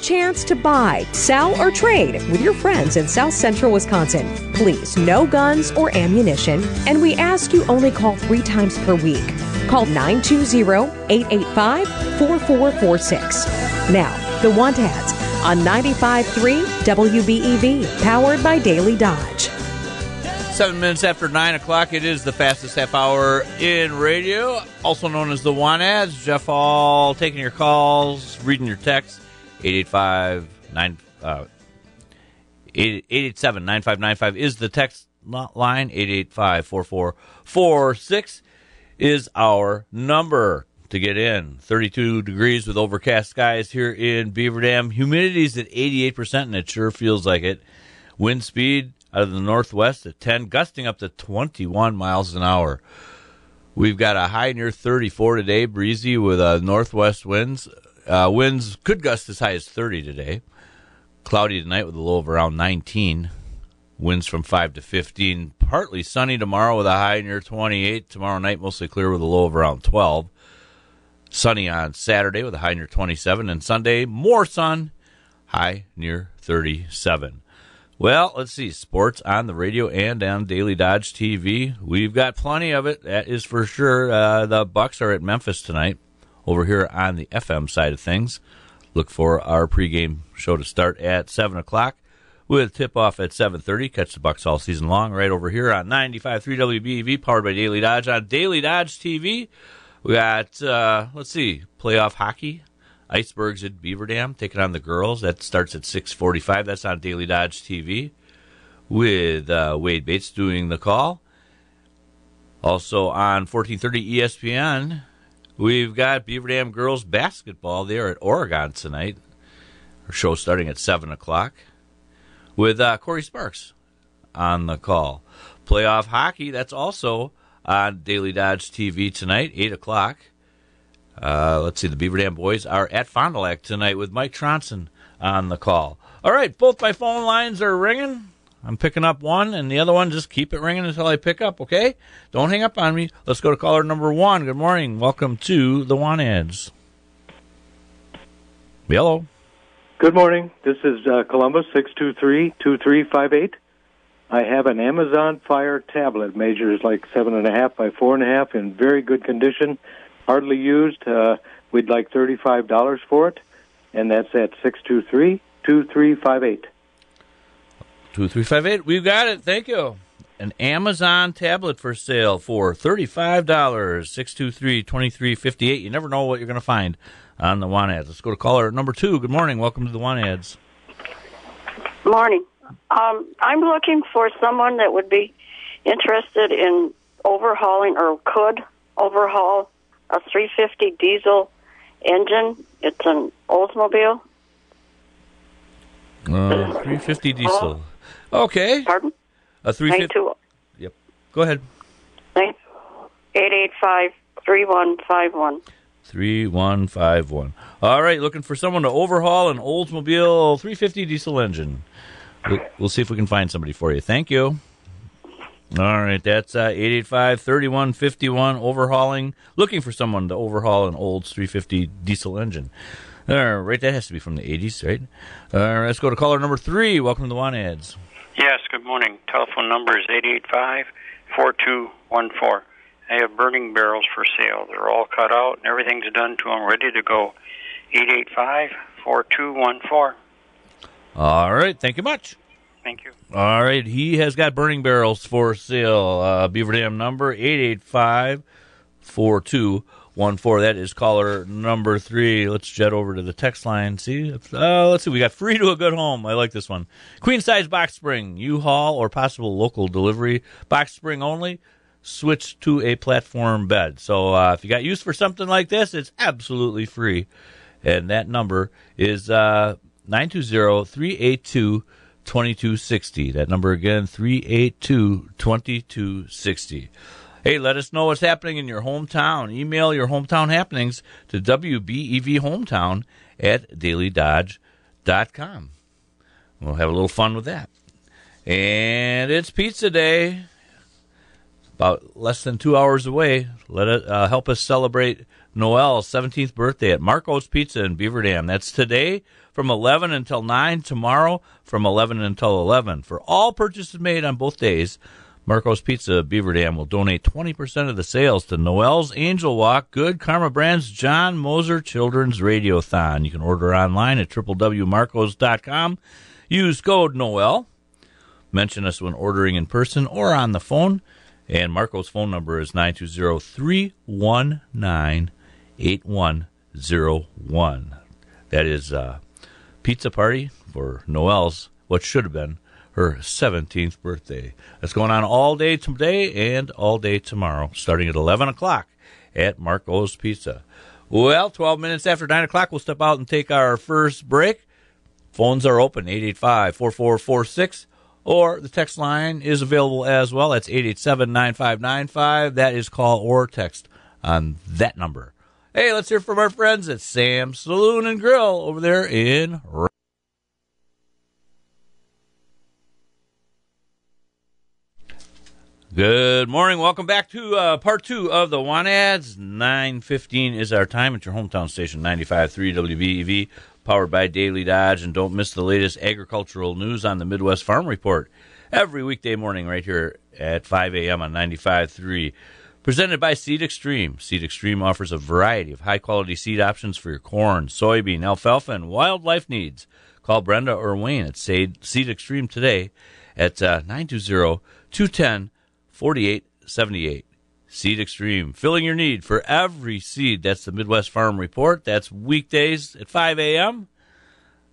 chance to buy, sell, or trade with your friends in South Central Wisconsin. Please, no guns or ammunition, and we ask you only call three times per week. Call 920 885 4446. Now, the want ads on 95.3 WBEV, powered by Daily Dodge. Seven minutes after nine o'clock, it is the fastest half hour in radio, also known as the Want Ads. Jeff Hall taking your calls, reading your texts. 885 9 uh, 887 9595 is the text line. 885 4446 is our number to get in. 32 degrees with overcast skies here in Beaver Dam. Humidity's at 88%, and it sure feels like it. Wind speed out of the northwest at 10, gusting up to 21 miles an hour. We've got a high near 34 today, breezy with uh, northwest winds. Uh, winds could gust as high as 30 today. Cloudy tonight with a low of around 19. Winds from 5 to 15. Partly sunny tomorrow with a high near 28. Tomorrow night mostly clear with a low of around 12. Sunny on Saturday with a high near 27. And Sunday, more sun, high near 37. Well, let's see. Sports on the radio and on Daily Dodge TV. We've got plenty of it. That is for sure. Uh, the Bucks are at Memphis tonight. Over here on the FM side of things, look for our pregame show to start at seven o'clock with tip off at 7.30 catch the bucks all season long right over here on 95.3 wbev powered by daily dodge on daily dodge tv we got uh, let's see playoff hockey icebergs at beaver dam taking on the girls. That starts at 6.45 that's on daily dodge tv with uh, wade bates doing the call. Also on 1430 espn we've got beaver dam girls basketball there at oregon tonight our show starting at 7 o'clock with uh, Corey Sparks on the call. Playoff hockey, that's also on Daily Dodge TV tonight, 8 o'clock. Uh, let's see, the Beaver Dam boys are at Fond du Lac tonight with Mike Tronson on the call. All right, both my phone lines are ringing. I'm picking up one, and the other one, just keep it ringing until I pick up, okay? Don't hang up on me. Let's go to caller number one. Good morning. Welcome to the Want Ads. Hello. Good morning. This is uh, Columbus, 623-2358. I have an Amazon Fire tablet, measures like seven and a half by four and a half, in very good condition, hardly used. Uh, we'd like thirty-five dollars for it, and that's at six two three two three five eight. Two three five eight. We've got it. Thank you. An Amazon tablet for sale for thirty-five dollars. Six two three twenty three fifty eight. You never know what you're going to find on the Want Ads. Let's go to caller number two. Good morning. Welcome to the Want Ads. Morning. Um, I'm looking for someone that would be interested in overhauling or could overhaul a 350 diesel engine. It's an Oldsmobile. Uh, 350 diesel. Okay. Pardon? A 350. Yep. Go ahead. 885 3151. 3151. All right, looking for someone to overhaul an Oldsmobile 350 diesel engine. We'll, we'll see if we can find somebody for you. Thank you. All right, that's uh, 885 3151 overhauling, looking for someone to overhaul an old 350 diesel engine. All right, that has to be from the 80s, right? All right, let's go to caller number three. Welcome to the Want Ads. Yes, good morning. Telephone number is 885 4214. I have burning barrels for sale. They're all cut out and everything's done to them, ready to go. 885 4214. All right, thank you much. Thank you. All right, he has got burning barrels for sale. Uh, Beaver Dam number 885 4214. That is caller number three. Let's jet over to the text line. See, uh, let's see. We got free to a good home. I like this one. Queen size box spring, U Haul, or possible local delivery. Box spring only switch to a platform bed. So uh, if you got use for something like this, it's absolutely free. And that number is uh, 920-382-2260. That number again, 382-2260. Hey, let us know what's happening in your hometown. Email your hometown happenings to WBEVHometown at dailydodge.com. We'll have a little fun with that. And it's pizza day about less than two hours away. Let it uh, help us celebrate Noel's 17th birthday at Marco's Pizza in Beaver Dam. That's today from 11 until 9, tomorrow from 11 until 11. For all purchases made on both days, Marco's Pizza Beaver Dam will donate 20% of the sales to Noel's Angel Walk, Good Karma Brands, John Moser Children's Radiothon. You can order online at www.marcos.com. Use code Noel. Mention us when ordering in person or on the phone. And Marco's phone number is 920 319 8101. That is a pizza party for Noel's, what should have been her 17th birthday. That's going on all day today and all day tomorrow, starting at 11 o'clock at Marco's Pizza. Well, 12 minutes after 9 o'clock, we'll step out and take our first break. Phones are open, 885 4446 or the text line is available as well. That's 887 9595. That is call or text on that number. Hey, let's hear from our friends at Sam's Saloon and Grill over there in. Good morning. Welcome back to uh, part two of the Want Ads. 9.15 is our time at your hometown station, 95.3 WBEV powered by Daily Dodge. And don't miss the latest agricultural news on the Midwest Farm Report every weekday morning right here at 5 a.m. on 95.3. Presented by Seed Extreme. Seed Extreme offers a variety of high quality seed options for your corn, soybean, alfalfa, and wildlife needs. Call Brenda or Wayne at Seed Extreme today at uh, 920 210 4878. Seed Extreme, filling your need for every seed. That's the Midwest Farm Report. That's weekdays at 5 a.m.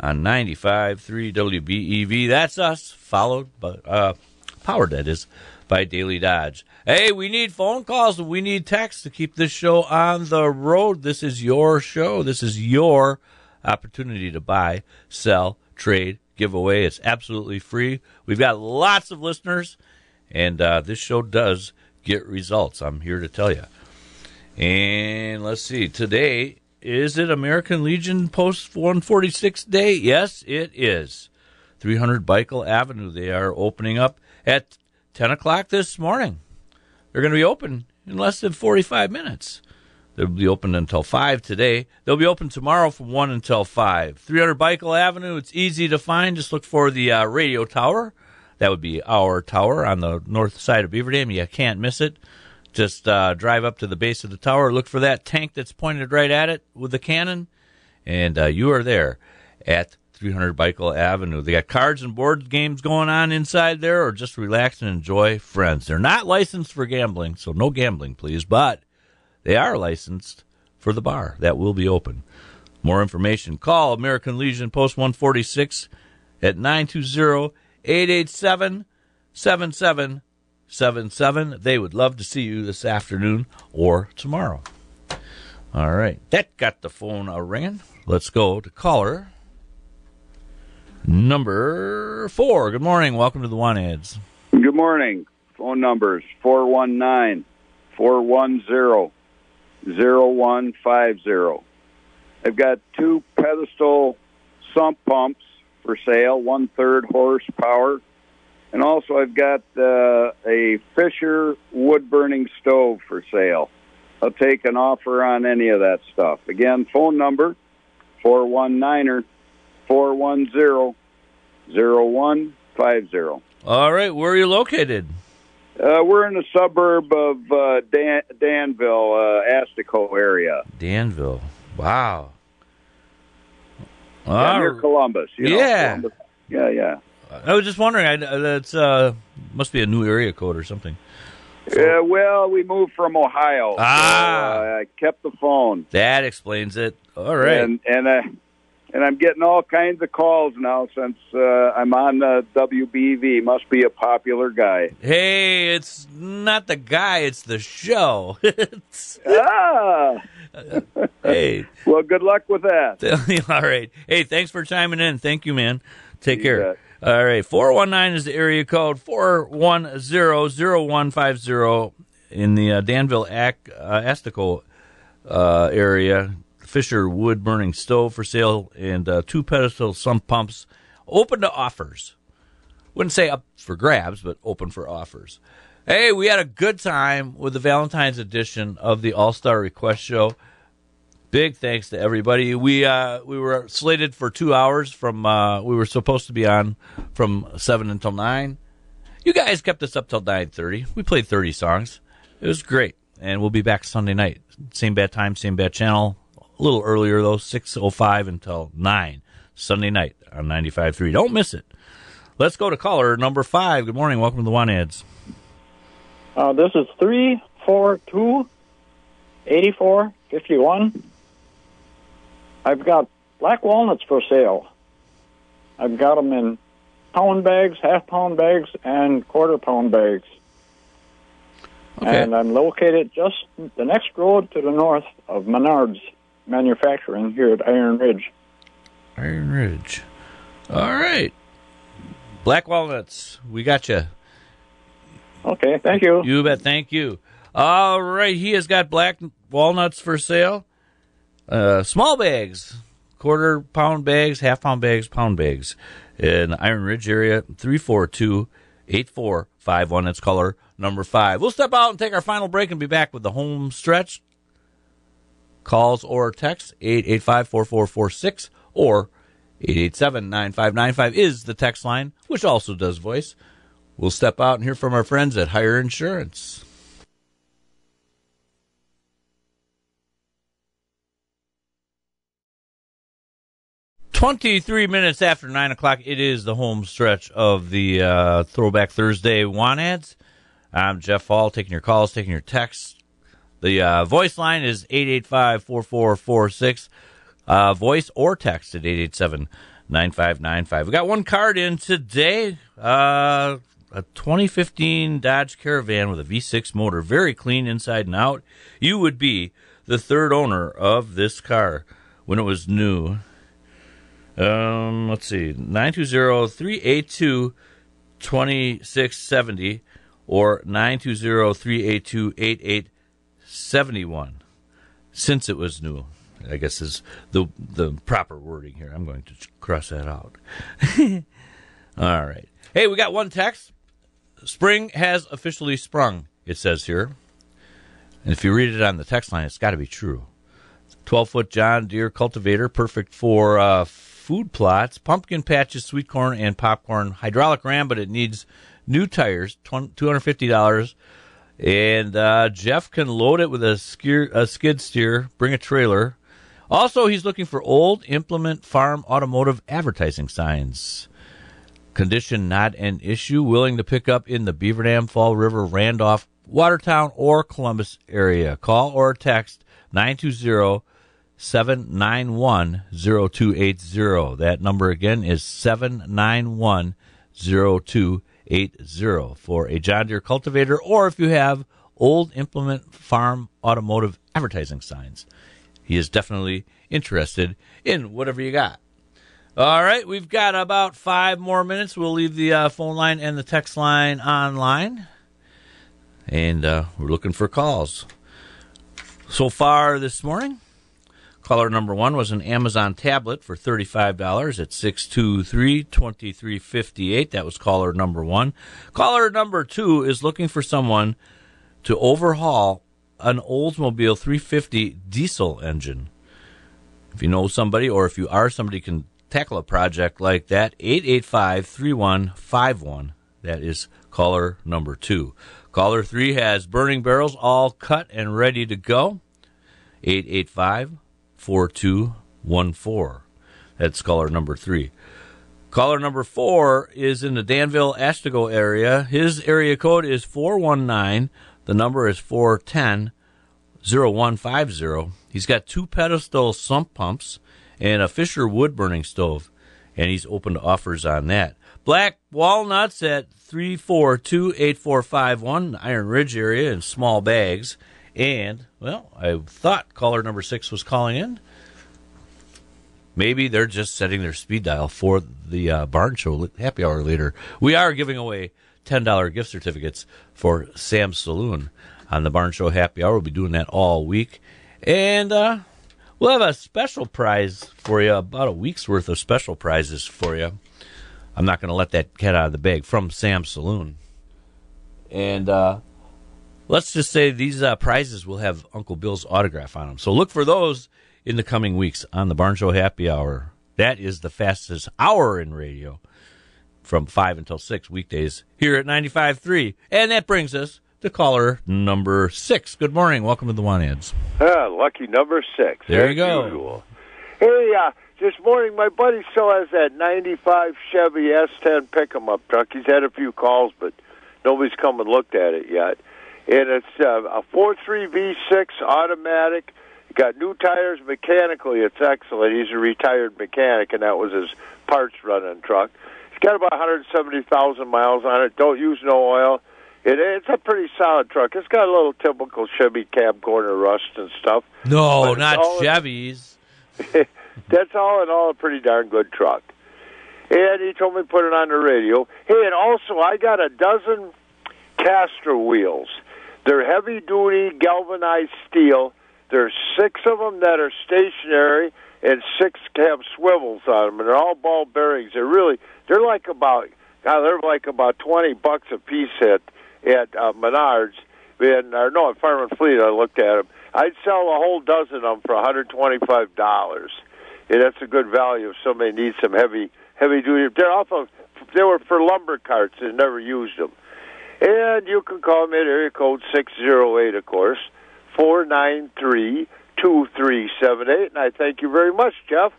on 95.3 WBEV. That's us, followed by, uh, powered, that is, by Daily Dodge. Hey, we need phone calls. We need texts to keep this show on the road. This is your show. This is your opportunity to buy, sell, trade, give away. It's absolutely free. We've got lots of listeners, and uh, this show does get results. I'm here to tell you. And let's see, today is it American Legion Post 146 Day? Yes, it is. 300 Bickel Avenue. They are opening up at 10 o'clock this morning. They're going to be open in less than 45 minutes. They'll be open until 5 today. They'll be open tomorrow from 1 until 5. 300 Bickel Avenue. It's easy to find. Just look for the uh, radio tower that would be our tower on the north side of Beaver Dam. You can't miss it. Just uh, drive up to the base of the tower, look for that tank that's pointed right at it with the cannon, and uh, you are there at 300 Bickel Avenue. They got cards and board games going on inside there, or just relax and enjoy friends. They're not licensed for gambling, so no gambling, please, but they are licensed for the bar. That will be open. More information, call American Legion Post 146 at 920 887 7777. They would love to see you this afternoon or tomorrow. All right. That got the phone a ringing. Let's go to caller number four. Good morning. Welcome to the Want Ads. Good morning. Phone numbers 419 410 0150. I've got two pedestal sump pumps for sale, one third horsepower. And also, I've got uh, a Fisher wood burning stove for sale. I'll take an offer on any of that stuff. Again, phone number 419 410 0150. All right, where are you located? Uh, we're in the suburb of uh, Dan- Danville, uh, Astico area. Danville. Wow. Near Columbus. You know, Yeah. Columbus. Yeah, yeah. I was just wondering. I, that's uh, must be a new area code or something. Uh, well, we moved from Ohio. Ah. So, uh, I kept the phone. That explains it. All right. And and uh, and I'm getting all kinds of calls now since uh, I'm on the WBV. Must be a popular guy. hey, it's not the guy; it's the show. It's- ah. Hey, Well, good luck with that. all right. Hey, thanks for chiming in. Thank you, man. Take You care. bet. All right, four one nine is the area code. Four one zero zero one five zero in the uh, Danville Ac- uh, uh, area. Fisher wood burning stove for sale and uh, two pedestal sump pumps open to offers. Wouldn't say up for grabs, but open for offers. Hey, we had a good time with the Valentine's edition of the All Star Request Show. Big thanks to everybody. We uh, we were slated for two hours from uh, we were supposed to be on from seven until nine. You guys kept us up till nine thirty. We played thirty songs. It was great, and we'll be back Sunday night. Same bad time, same bad channel. A little earlier though, six oh five until nine Sunday night on 95.3. Don't miss it. Let's go to caller number five. Good morning. Welcome to the Want Ads. Uh, this is 342 8451. I've got black walnuts for sale. I've got them in pound bags, half pound bags, and quarter pound bags. Okay. And I'm located just the next road to the north of Menards Manufacturing here at Iron Ridge. Iron Ridge. All right. Black walnuts. We got you. Okay, thank you. You bet. Thank you. All right. He has got black walnuts for sale. Uh, small bags, quarter pound bags, half pound bags, pound bags. In the Iron Ridge area, 342 8451. That's color number five. We'll step out and take our final break and be back with the home stretch. Calls or text 885 4446 or 887-9595 is the text line, which also does voice. We'll step out and hear from our friends at Higher Insurance. Twenty-three minutes after nine o'clock, it is the home stretch of the uh, Throwback Thursday want ads. I'm Jeff Hall, taking your calls, taking your texts. The uh, voice line is 885-4446. Uh, voice or text at 887-9595. We got one card in today. Uh, a 2015 Dodge Caravan with a V6 motor, very clean inside and out. You would be the third owner of this car when it was new. Um, let's see, 920-382-2670 or 920-382-8871 since it was new. I guess is the the proper wording here. I'm going to cross that out. All right. Hey, we got one text. Spring has officially sprung. It says here, and if you read it on the text line, it's got to be true. 12 foot John Deere cultivator, perfect for uh, food plots, pumpkin patches, sweet corn, and popcorn. Hydraulic ram, but it needs new tires. $250. And uh, Jeff can load it with a, skier, a skid steer, bring a trailer. Also, he's looking for old implement farm automotive advertising signs. Condition not an issue. Willing to pick up in the Beaver Dam, Fall River, Randolph, Watertown, or Columbus area. Call or text 920 791 0280. That number again is 791 0280 for a John Deere cultivator or if you have old implement farm automotive advertising signs. He is definitely interested in whatever you got. All right, we've got about five more minutes. We'll leave the uh, phone line and the text line online. And uh, we're looking for calls. So far this morning, caller number one was an Amazon tablet for $35 at 623 2358. That was caller number one. Caller number two is looking for someone to overhaul an Oldsmobile 350 diesel engine. If you know somebody or if you are somebody can tackle a project like that, 885 3151. That is caller number two. Caller three has burning barrels all cut and ready to go. 885 4214. That's caller number three. Caller number four is in the Danville Astico area. His area code is 419. The number is 410 0150. He's got two pedestal sump pumps and a Fisher wood burning stove, and he's open to offers on that. Black walnuts at 3428451, Iron Ridge area in small bags. And, well, I thought caller number six was calling in. Maybe they're just setting their speed dial for the uh, barn show happy hour later. We are giving away $10 gift certificates for Sam's Saloon on the barn show happy hour. We'll be doing that all week. And uh, we'll have a special prize for you, about a week's worth of special prizes for you. I'm not going to let that cat out of the bag from Sam's Saloon. And uh, let's just say these uh, prizes will have Uncle Bill's autograph on them. So look for those in the coming weeks on the Barn Show Happy Hour. That is the fastest hour in radio from 5 until 6 weekdays here at 95.3. And that brings us to caller number 6. Good morning. Welcome to the Want Ads. Ah, lucky number six. There you go. Usual. Hey, uh, this morning my buddy still has that 95 Chevy S10 pick 'em up truck. He's had a few calls, but nobody's come and looked at it yet. And it's uh, a 4.3 V6 automatic. Got new tires mechanically. It's excellent. He's a retired mechanic, and that was his parts running truck. It's got about 170,000 miles on it. Don't use no oil. It, it's a pretty solid truck. It's got a little typical Chevy cab corner rust and stuff. No, not Chevys. That's all in all a pretty darn good truck. And he told me to put it on the radio. Hey, and also I got a dozen caster wheels. They're heavy duty galvanized steel. There's six of them that are stationary and six have swivels on them, and they're all ball bearings. They're really they're like about God, they're like about twenty bucks a piece at at uh, Menards. And or no, at Farm and Fleet, I looked at them. I'd sell a whole dozen of them for 125 dollars. And that's a good value if somebody needs some heavy heavy duty. They're off of they were for lumber carts and never used them. And you can call me at area code six zero eight, of course, four nine three two three seven eight. And I thank you very much, Jeff.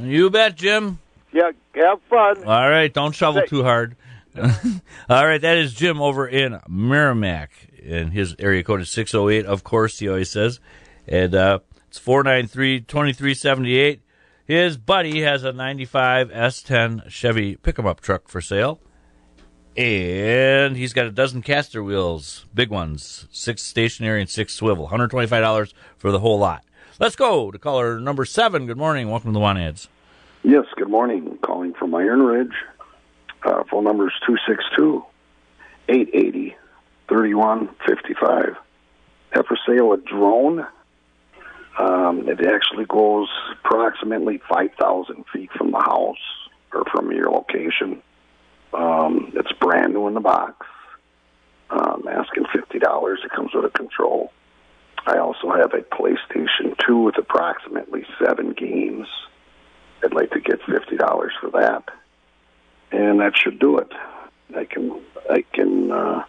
You bet, Jim. Yeah, have fun. All right, don't shovel too hard. All right, that is Jim over in Merrimac, and his area code is 608, of course, he always says. And uh, it's 493 2378. His buddy has a 95 S10 Chevy pick 'em up truck for sale. And he's got a dozen caster wheels, big ones, six stationary and six swivel. $125 for the whole lot. Let's go to caller number seven. Good morning. Welcome to the Want Ads. Yes, good morning. Calling from Iron Ridge. Uh, phone number is 262 880 3155. Have for sale a drone. Um, it actually goes approximately 5,000 feet from the house or from your location. Um, it's brand new in the box. Um, asking $50. It comes with a control. I also have a PlayStation 2 with approximately seven games. I'd like to get fifty dollars for that, and that should do it. I can, I can, uh,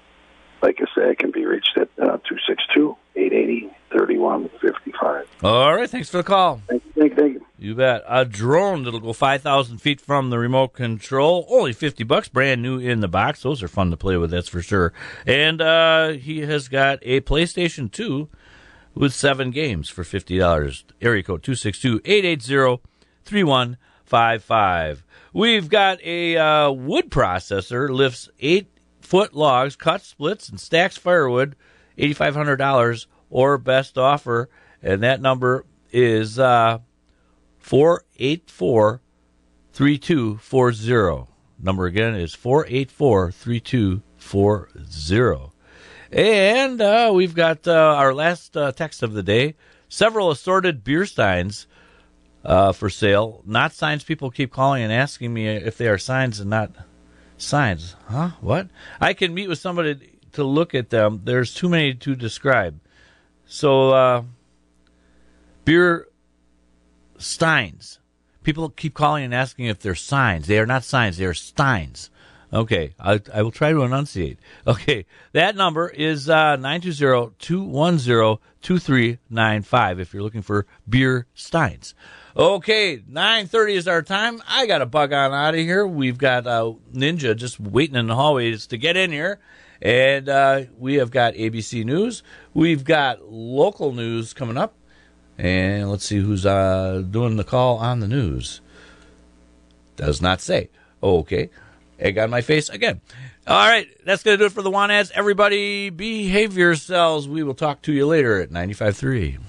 like I say, I can be reached at uh, two six two eight eighty thirty one fifty five. All right, thanks for the call. Thank you, thank you, thank you. You bet. A drone that'll go 5,000 feet from the remote control. Only 50 bucks, brand new in the box. Those are fun to play with, that's for sure. And uh, he has got a PlayStation 2 with seven games for $50. Area code 262 880 3155. We've got a uh, wood processor, lifts eight foot logs, cuts, splits, and stacks firewood, $8,500 or best offer. And that number is. Uh, 484 3240. Number again is 484 3240. And uh, we've got uh, our last uh, text of the day several assorted beer steins uh, for sale. Not signs. People keep calling and asking me if they are signs and not signs. Huh? What? I can meet with somebody to look at them. There's too many to describe. So, uh, beer steins. People keep calling and asking if they're signs. They are not signs. They are steins. Okay, I, I will try to enunciate. Okay, that number is uh, 920-210-2395 if you're looking for beer steins. Okay, 9.30 is our time. I got to bug on out of here. We've got uh, Ninja just waiting in the hallways to get in here. And uh, we have got ABC News. We've got local news coming up. And let's see who's uh, doing the call on the news. Does not say. Okay. Egg on my face again. All right. That's going to do it for the want ads. Everybody behave yourselves. We will talk to you later at 95.3.